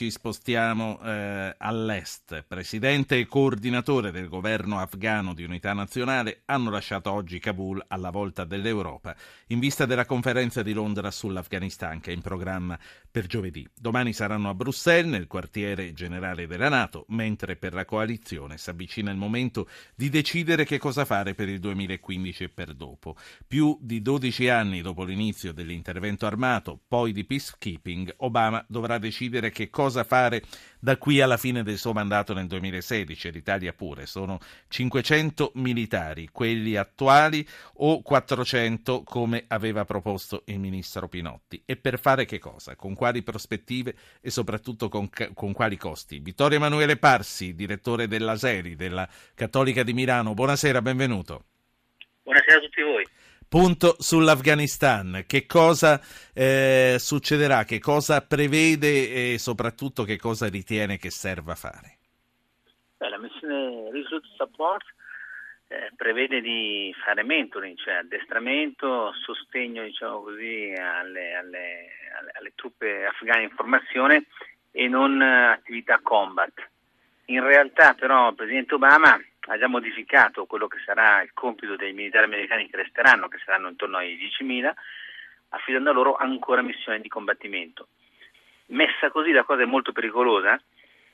ci spostiamo eh, all'est. Presidente e coordinatore del governo afghano di unità nazionale hanno lasciato oggi Kabul alla volta dell'Europa in vista della conferenza di Londra sull'Afghanistan che è in programma per giovedì. Domani saranno a Bruxelles, nel quartiere generale della Nato, mentre per la coalizione si avvicina il momento di decidere che cosa fare per il 2015 e per dopo. Più di 12 anni dopo l'inizio dell'intervento armato, poi di peacekeeping, Obama dovrà decidere che cosa fare da qui alla fine del suo mandato nel 2016 e l'Italia pure. Sono 500 militari, quelli attuali o 400 come aveva proposto il ministro Pinotti. E per fare che cosa? Con quali prospettive e soprattutto con, con quali costi? Vittorio Emanuele Parsi, direttore dell'Aseri della Cattolica di Milano. Buonasera, benvenuto. Buonasera a tutti voi. Punto sull'Afghanistan, che cosa eh, succederà, che cosa prevede e soprattutto che cosa ritiene che serva fare? Beh, la missione Resolute Support eh, prevede di fare mentoring, cioè addestramento, sostegno diciamo così, alle, alle, alle, truppe afghane in formazione e non eh, attività combat. In realtà però il Presidente Obama ha già modificato quello che sarà il compito dei militari americani che resteranno, che saranno intorno ai 10.000, affidando a loro ancora missioni di combattimento. Messa così la cosa è molto pericolosa,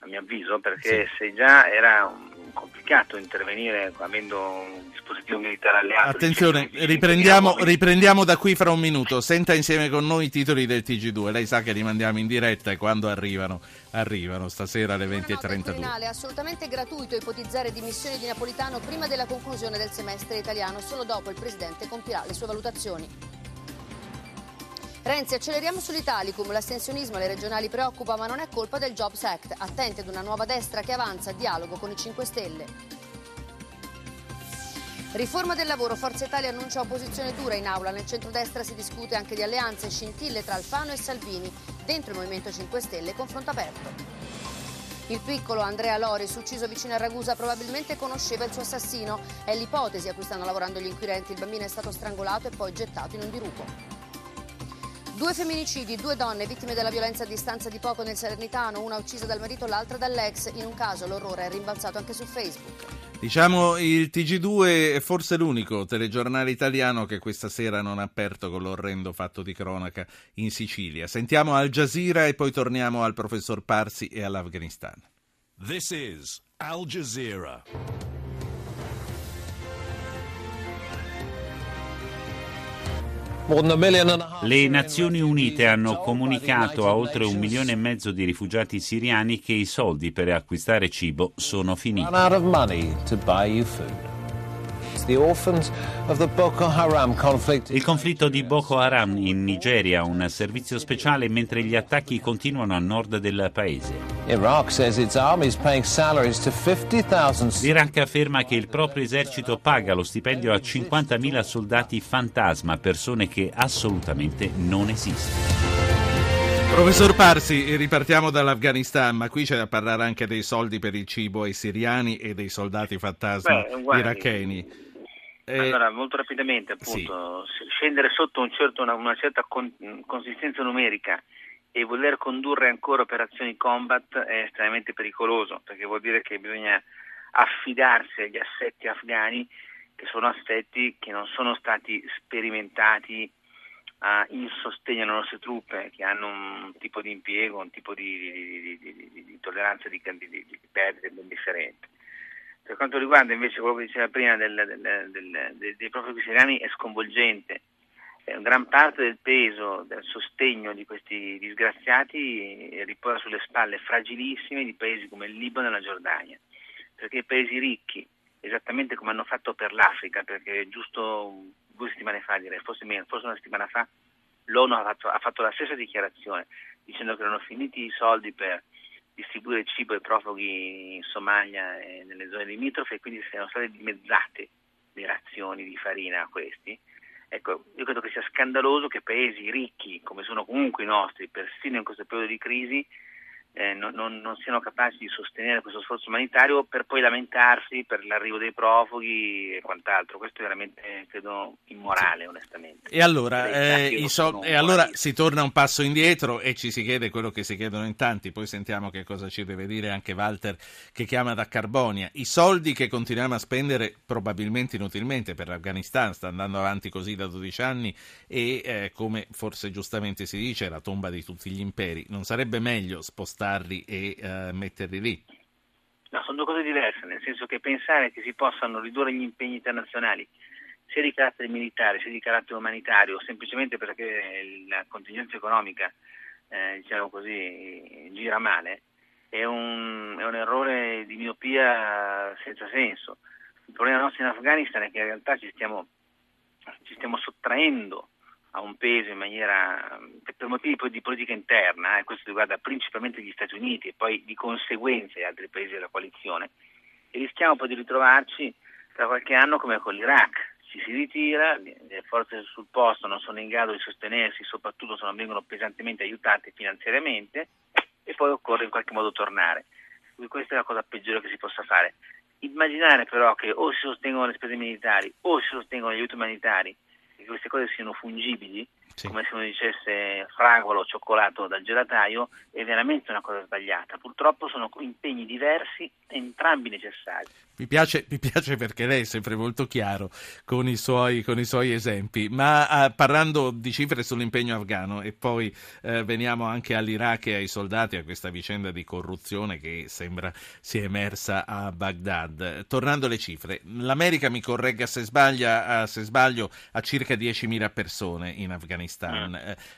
a mio avviso, perché sì. se già era complicato intervenire avendo un dispositivo militare alleato. Attenzione, riprendiamo, riprendiamo, da qui fra un minuto. Senta insieme con noi i titoli del TG2. Lei sa che li mandiamo in diretta e quando arrivano, arrivano stasera alle 20.32. È assolutamente gratuito ipotizzare dimissioni di Napolitano prima della conclusione del semestre italiano. Solo dopo il Presidente compirà le sue valutazioni. Renzi, acceleriamo sull'Italicum, l'astensionismo alle regionali preoccupa ma non è colpa del Jobs Act. Attenti ad una nuova destra che avanza, dialogo con i 5 Stelle. Riforma del lavoro, Forza Italia annuncia opposizione dura in aula, nel centrodestra si discute anche di alleanze, scintille tra Alfano e Salvini, dentro il Movimento 5 Stelle confronto aperto. Il piccolo Andrea Loris, ucciso vicino a Ragusa, probabilmente conosceva il suo assassino. È l'ipotesi a cui stanno lavorando gli inquirenti. Il bambino è stato strangolato e poi gettato in un dirupo. Due femminicidi, due donne vittime della violenza a distanza di poco nel Salernitano, una uccisa dal marito, l'altra dall'ex. In un caso l'orrore è rimbalzato anche su Facebook. Diciamo il TG2 è forse l'unico telegiornale italiano che questa sera non ha aperto con l'orrendo fatto di cronaca in Sicilia. Sentiamo Al Jazeera e poi torniamo al professor Parsi e all'Afghanistan. This is Al Jazeera. Le Nazioni Unite hanno comunicato a oltre un milione e mezzo di rifugiati siriani che i soldi per acquistare cibo sono finiti. Il conflitto di Boko Haram in Nigeria, un servizio speciale mentre gli attacchi continuano a nord del paese. L'Iraq afferma che il proprio esercito paga lo stipendio a 50.000 soldati fantasma, persone che assolutamente non esistono. Professor Parsi, ripartiamo dall'Afghanistan, ma qui c'è da parlare anche dei soldi per il cibo ai siriani e dei soldati fantasma Beh, iracheni. Eh, allora, molto rapidamente, appunto, sì. scendere sotto un certo, una, una, certa con, consistenza numerica e voler condurre ancora operazioni combat è estremamente pericoloso, perché vuol dire che bisogna affidarsi agli assetti afghani, che sono assetti che non sono stati sperimentati uh, in sostegno alle nostre truppe, che hanno un tipo di impiego, un tipo di, di, di, di tolleranza di, perdite ben differente. Per quanto riguarda invece quello che diceva prima del, del, del, dei profughi siriani è sconvolgente. Eh, gran parte del peso del sostegno di questi disgraziati riposa sulle spalle fragilissime di paesi come il Libano e la Giordania, perché i paesi ricchi, esattamente come hanno fatto per l'Africa, perché giusto due settimane fa, direi, forse meno, forse una settimana fa, l'ONU ha fatto, ha fatto la stessa dichiarazione, dicendo che erano finiti i soldi per distribuire cibo ai profughi in Somalia e nelle zone limitrofe e quindi siano state dimezzate le razioni di farina a questi. Ecco, io credo che sia scandaloso che paesi ricchi, come sono comunque i nostri, persino in questo periodo di crisi, eh, non, non, non, siano capaci di sostenere questo sforzo umanitario per poi lamentarsi per l'arrivo dei profughi e quant'altro. Questo è veramente, credo, immorale, onestamente. E allora, eh, so- e allora si torna un passo indietro e ci si chiede quello che si chiedono in tanti, poi sentiamo che cosa ci deve dire anche Walter che chiama da Carbonia. I soldi che continuiamo a spendere probabilmente inutilmente per l'Afghanistan, sta andando avanti così da 12 anni e eh, come forse giustamente si dice è la tomba di tutti gli imperi. Non sarebbe meglio spostare spostarli e uh, metterli lì? No, sono due cose diverse, nel senso che pensare che si possano ridurre gli impegni internazionali sia di carattere militare sia di carattere umanitario, semplicemente perché la contingenza economica, eh, diciamo così, gira male, è un, è un, errore di miopia senza senso. Il problema nostro in Afghanistan è che in realtà ci stiamo, ci stiamo sottraendo ha un peso in maniera, per motivi di politica interna, e eh, questo riguarda principalmente gli Stati Uniti e poi di conseguenza gli altri paesi della coalizione, e rischiamo poi di ritrovarci tra qualche anno come con l'Iraq. Ci si ritira, le forze sul posto non sono in grado di sostenersi, soprattutto se non vengono pesantemente aiutate finanziariamente, e poi occorre in qualche modo tornare. Quindi questa è la cosa peggiore che si possa fare. Immaginare però che o si sostengono le spese militari o si sostengono gli aiuti umanitari queste cose siano fungibili, sì. come se uno dicesse fragolo, cioccolato dal gelataio, è veramente una cosa sbagliata. Purtroppo sono impegni diversi, entrambi necessari. Mi piace, mi piace, perché lei è sempre molto chiaro con i suoi, con i suoi esempi, ma uh, parlando di cifre sull'impegno afghano e poi uh, veniamo anche all'Iraq e ai soldati, a questa vicenda di corruzione che sembra sia emersa a Baghdad. Tornando alle cifre, l'America, mi corregga se, sbaglia, uh, se sbaglio, ha circa 10.000 persone in Afghanistan. Mm.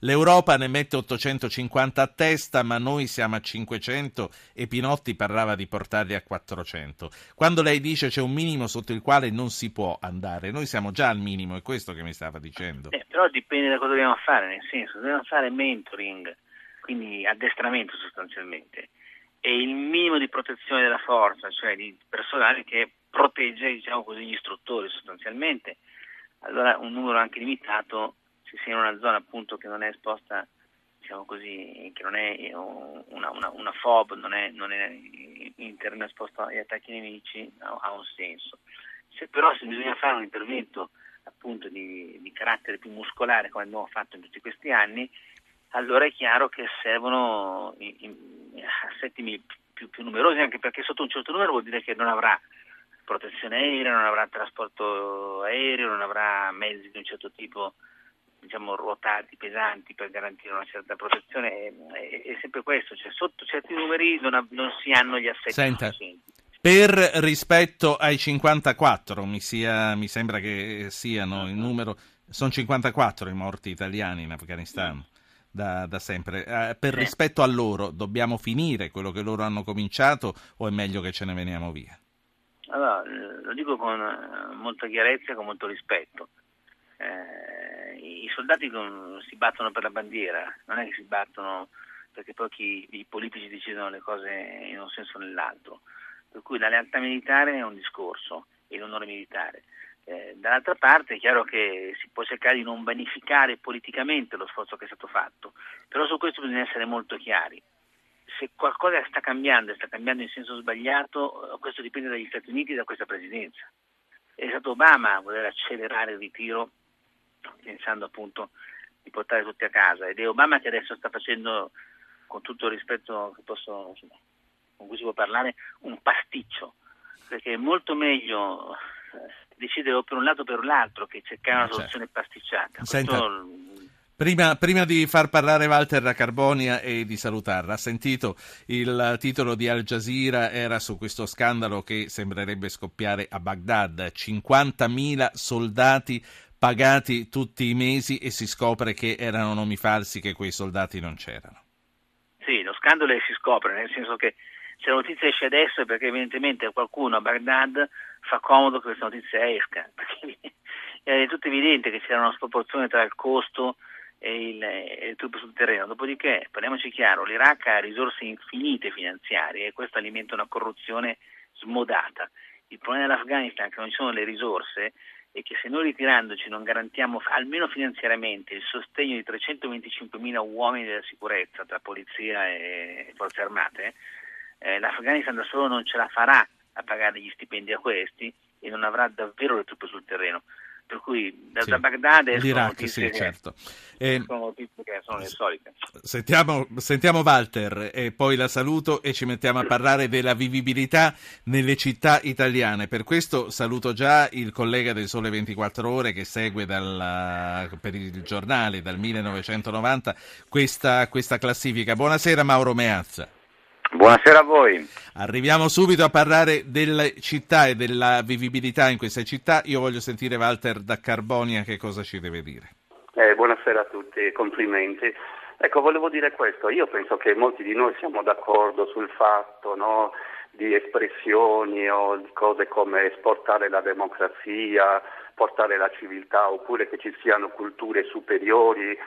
L'Europa ne mette 850 a testa, ma noi siamo a 500 e Pinotti parlava di portarli a 400. Quando lei dice c'è un minimo sotto il quale non si può andare. Noi siamo già al minimo, è questo che mi stava dicendo. Eh, però dipende da cosa dobbiamo fare, nel senso, dobbiamo fare mentoring, quindi addestramento sostanzialmente, e il minimo di protezione della forza, cioè di personale che protegge diciamo così, gli istruttori sostanzialmente. Allora un numero anche limitato, se in una zona appunto che non è esposta diciamo così, che non è una, una, una FOB, non è, non è interno esposto agli attacchi nemici, ha, ha, un senso. Se però se bisogna fare un intervento appunto di, di carattere più muscolare, come abbiamo fatto in tutti questi anni, allora è chiaro che servono assetti più, più numerosi, anche perché sotto un certo numero vuol dire che non avrà protezione aerea, non avrà trasporto aereo, non avrà mezzi di un certo tipo diciamo, ruotati, pesanti per garantire una certa protezione, è, è, è sempre questo, cioè, sotto certi numeri non, ha, non, si hanno gli assetti Senta. Per rispetto ai 54, mi, sia, mi sembra che siano il numero, sono 54 i morti italiani in Afghanistan. Da, da, sempre. Eh, per sì. rispetto a loro, dobbiamo finire quello che loro hanno cominciato o è meglio che ce ne veniamo via? Allora, lo dico con eh, molta chiarezza e con molto rispetto. Eh, I soldati non si battono per la bandiera, non è che si battono perché poi chi, i politici decidono le cose in un senso o nell'altro. Per cui la lealtà militare è un discorso e l'onore militare. Eh, dall'altra parte è chiaro che si può cercare di non vanificare politicamente lo sforzo che è stato fatto, però su questo bisogna essere molto chiari. Se qualcosa sta cambiando e sta cambiando in senso sbagliato, questo dipende dagli Stati Uniti e da questa presidenza. È stato Obama a voler accelerare il ritiro pensando appunto di portare tutti a casa. Ed è Obama che adesso sta facendo con tutto il rispetto che posso, con cui si può parlare un pasticcio. Perché è molto meglio eh, decidere o per un lato o per l'altro che cercare una soluzione certo. pasticciata. Senta, prima, prima, di far parlare Walter Carbonia e di salutarla ha sentito il titolo di Al Jazeera era su questo scandalo che sembrerebbe scoppiare a Baghdad. 50.000 soldati pagati tutti i mesi e si scopre che erano nomi falsi, che quei soldati non c'erano. Sì, lo scandalo si scopre, nel senso che se la notizia esce adesso è perché evidentemente qualcuno a Baghdad fa comodo che questa notizia esca, perché è tutto evidente che c'era una sproporzione tra il costo e, il, e truppe sul terreno. Dopodiché, parliamoci chiaro, l'Iraq ha risorse infinite finanziarie e questo alimenta una corruzione smodata. Il problema dell'Afghanistan è che non ci sono le risorse e che se noi ritirandoci non garantiamo almeno finanziariamente il sostegno di 325.000 uomini della sicurezza tra polizia e forze armate, eh, l'Afghanistan da solo non ce la farà a pagare gli stipendi a questi e non avrà davvero le truppe sul terreno per cui da, sì. da Baghdad escono L'Iraq, sì, certo. Eh, sono che sono le solite. Sentiamo, sentiamo, Walter e poi la saluto e ci mettiamo a parlare della vivibilità nelle città italiane. Per questo saluto già il collega del Sole 24 Ore che segue dal, per il giornale dal 1990 questa, questa classifica. Buonasera Mauro Meazza. Buonasera a voi. Arriviamo subito a parlare delle città e della vivibilità in queste città. Io voglio sentire Walter da Carbonia che cosa ci deve dire. Eh, buonasera a tutti, complimenti. Ecco, volevo dire questo, io penso che molti di noi siamo d'accordo sul fatto no, di espressioni o di cose come esportare la democrazia, portare la civiltà, oppure che ci siano culture superiori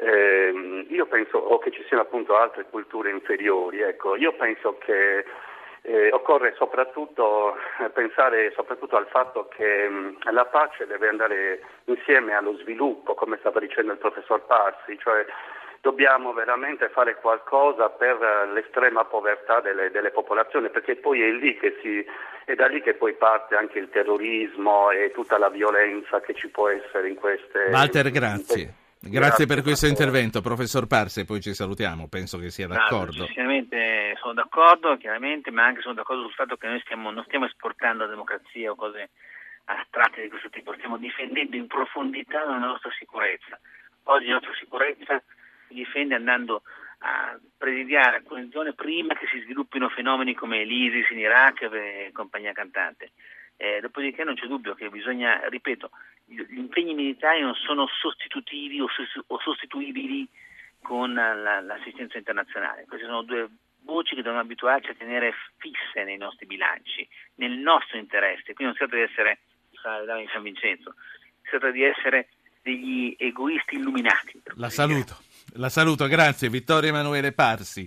eh, io penso o che ci siano appunto altre culture inferiori. Ecco, io penso che eh, occorre soprattutto eh, pensare soprattutto al fatto che mh, la pace deve andare insieme allo sviluppo, come stava dicendo il professor Parsi, cioè dobbiamo veramente fare qualcosa per l'estrema povertà delle, delle popolazioni, perché poi è lì che si, è da lì che poi parte anche il terrorismo e tutta la violenza che ci può essere in queste... Walter, grazie. In Grazie, per questo intervento, professor Parse, poi ci salutiamo, penso che sia d'accordo. Sicuramente sono d'accordo, chiaramente, ma anche sono d'accordo sul fatto che noi stiamo, non stiamo esportando la democrazia o cose astratte di questo tipo, stiamo difendendo in profondità la nostra sicurezza. Oggi la nostra sicurezza si difende andando a presidiare alcune zone prima che si sviluppino fenomeni come l'ISIS in Iraq e compagnia cantante. Eh, dopodiché non c'è dubbio che bisogna, ripeto, gli impegni militari non sono sostitutivi o, sostituibili con la, l'assistenza internazionale. Queste sono due voci che dobbiamo abituarci a tenere fisse nei nostri bilanci, nel nostro interesse. Qui non si tratta di essere, in San Vincenzo, si tratta di essere degli egoisti illuminati. La saluto. La saluto, grazie. Vittorio Emanuele Parsi.